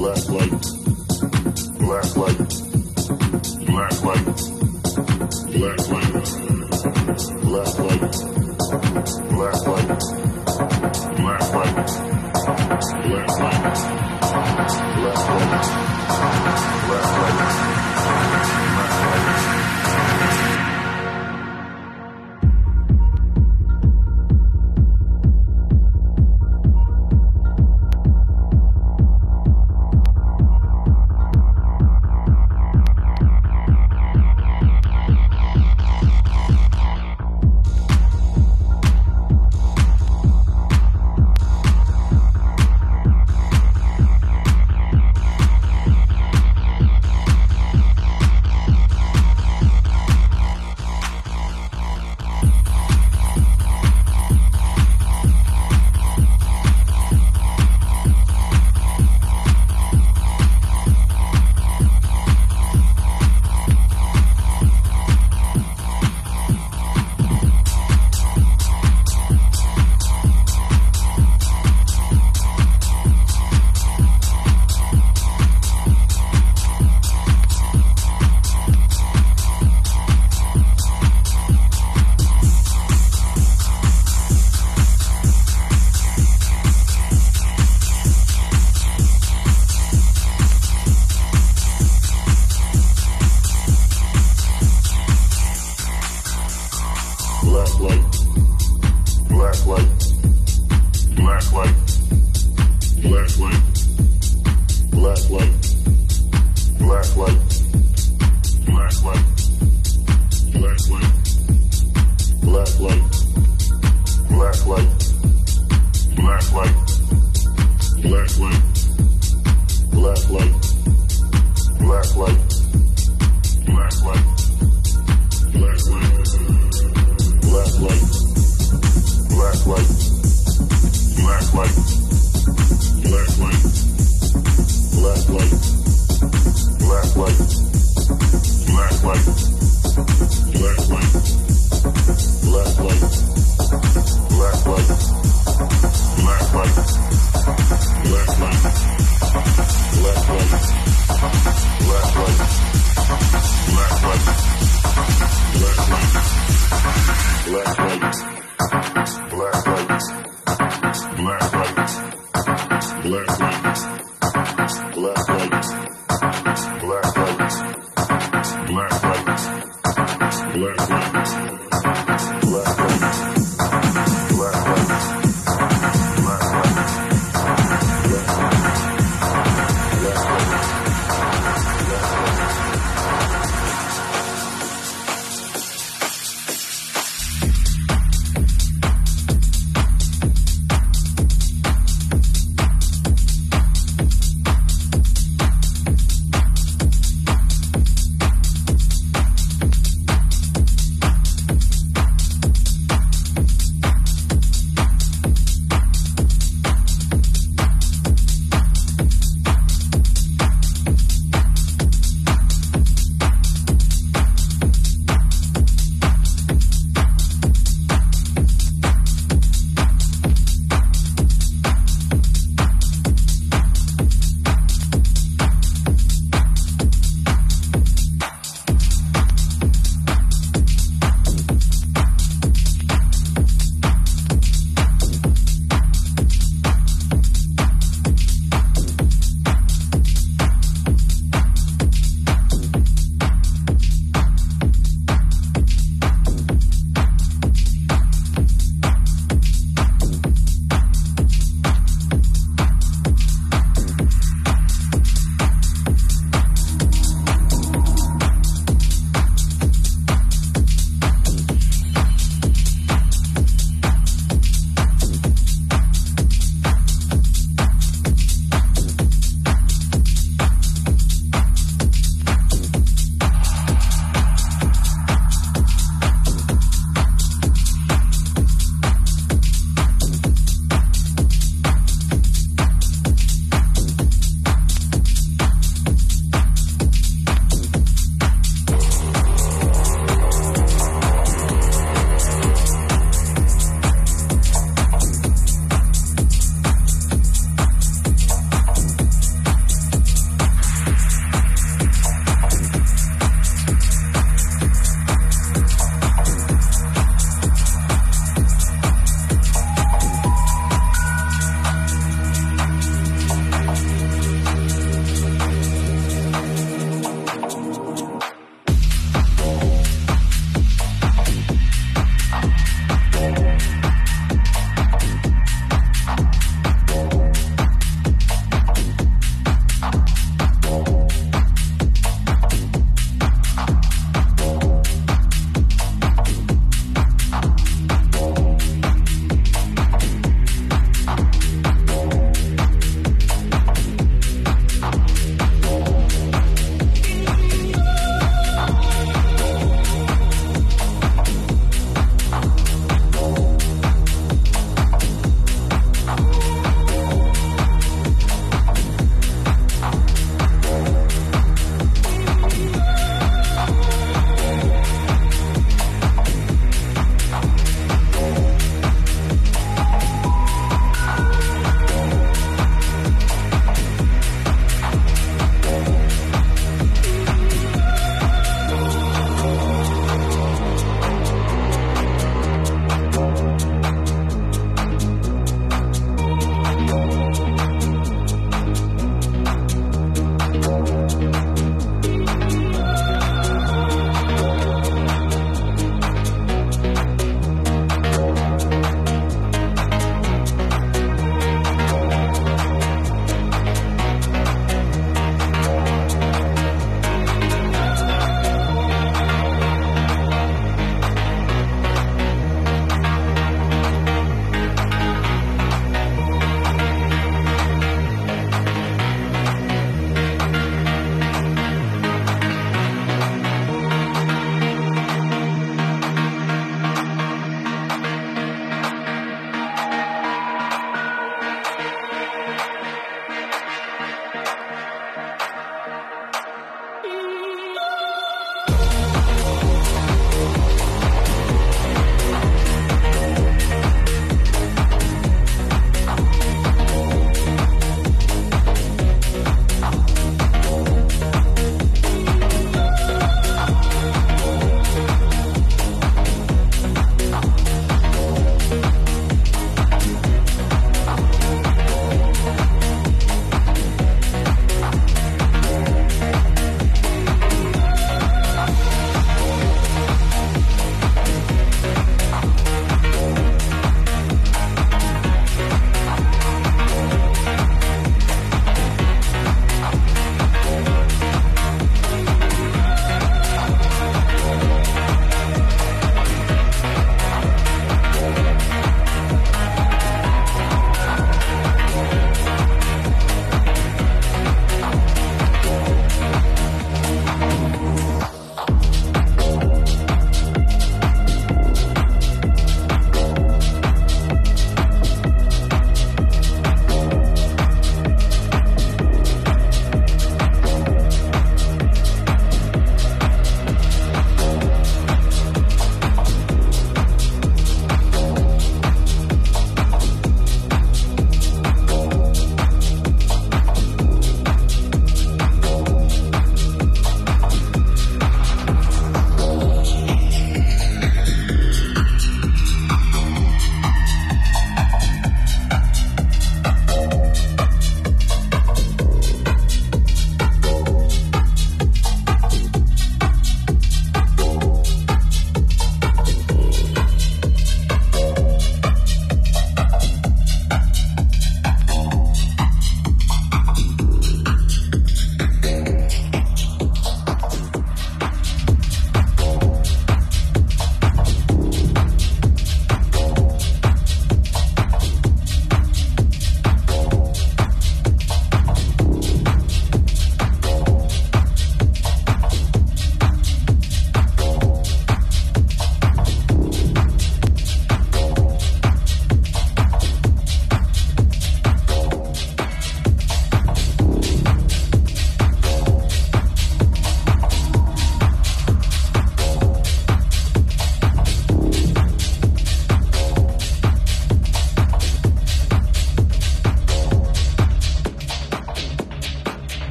black light, black light, black light, black light, black light, black light, black light, black light, black light.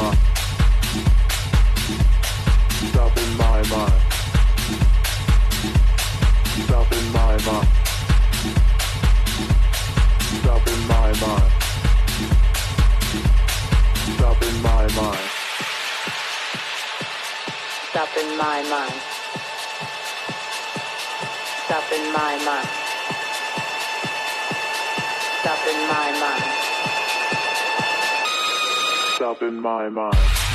Bye. my mind.